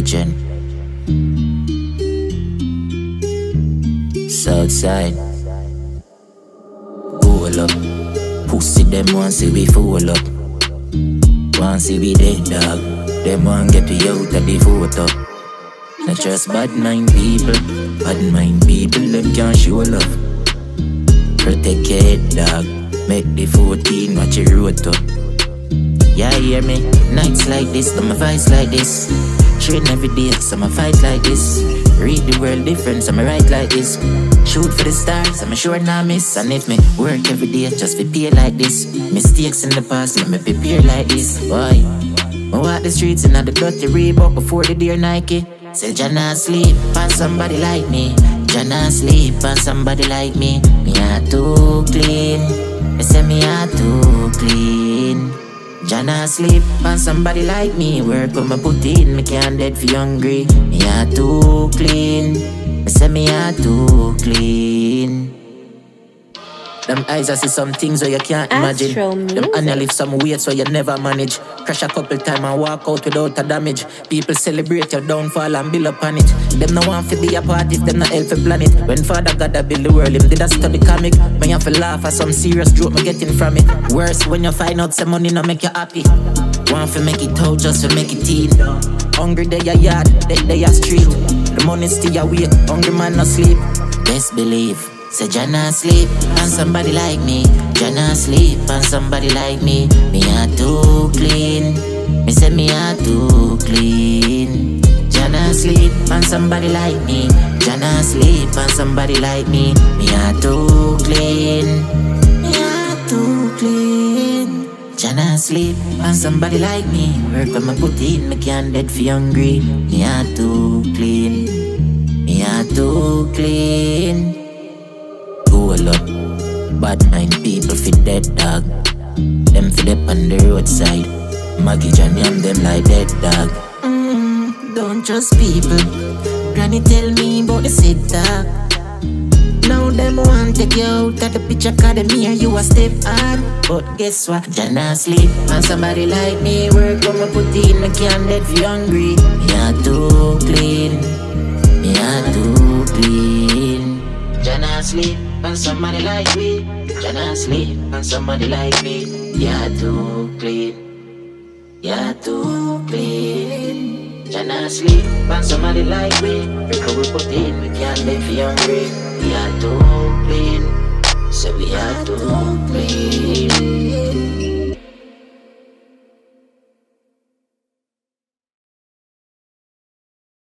legend. Southside. Pull up. Pussy them want see we full up. Want see we dead dog. Them want get we out of the photo. Not just bad mind people. Bad mind people them can't show love. Protect your head dog. Make the 14 watch your road to. Yeah, hear me? Nights like this, my vibes like this. Train every day, so my fight like this. Read the world different, so I write like this. Shoot for the stars, I'ma sure not miss. And if me work every day, just pay like this. Mistakes in the past, let me prepare like this. Boy, I walk the streets and I the dirty Reebok before the dear Nike. Say, Jah nah sleep on somebody like me. Jah nah sleep on somebody like me. Me are too clean. They say me are too clean. Jah nah sleep on somebody like me. Work on my put in, me can't dead for hungry. Me are too clean. Me say me are too clean. Them eyes I see some things where you can't imagine. Them. Anya lift some weights where you never manage. Crash a couple time and walk out without a damage. People celebrate your downfall and build upon it. Them no want to be a part if them not help a planet. When Father God a build the world, him did a study comic. When you have to laugh at some serious joke me getting from it. Worse when you find out some money no make you happy. Want to make it out just to make it in. Hungry day a yard, dead day a street. The money still awake, hungry man no sleep. Best believe. Say Jah nah sleep on somebody like me. Jah nah sleep on somebody like me. Me are too clean. Me say me are too clean. Jah nah sleep on somebody like me. Jah nah sleep on somebody like me. Me are too clean. Me are too clean. Jah nah sleep on somebody like me. Work when me put in, me can't dead for hungry. Me are too clean. Me are too clean. Bad mind people fit dead dog. Them fit up on the roadside. Maggie John and them like dead dog. Mm, don't trust people. Granny tell me about the sit dog. Now them want take you out of the pitch academy and you a step on. But guess what? Jah nah sleep and somebody like me work on my put in. Me can't dead for hungry. Me are too clean. Me are too clean. Jah nah sleep and somebody like me. Jah nah sleep and somebody like me. Yeah, too clean. Yeah, too clean. Jah nah sleep and somebody like me. Because we put in, we can't live for. We are too clean. So we are too clean.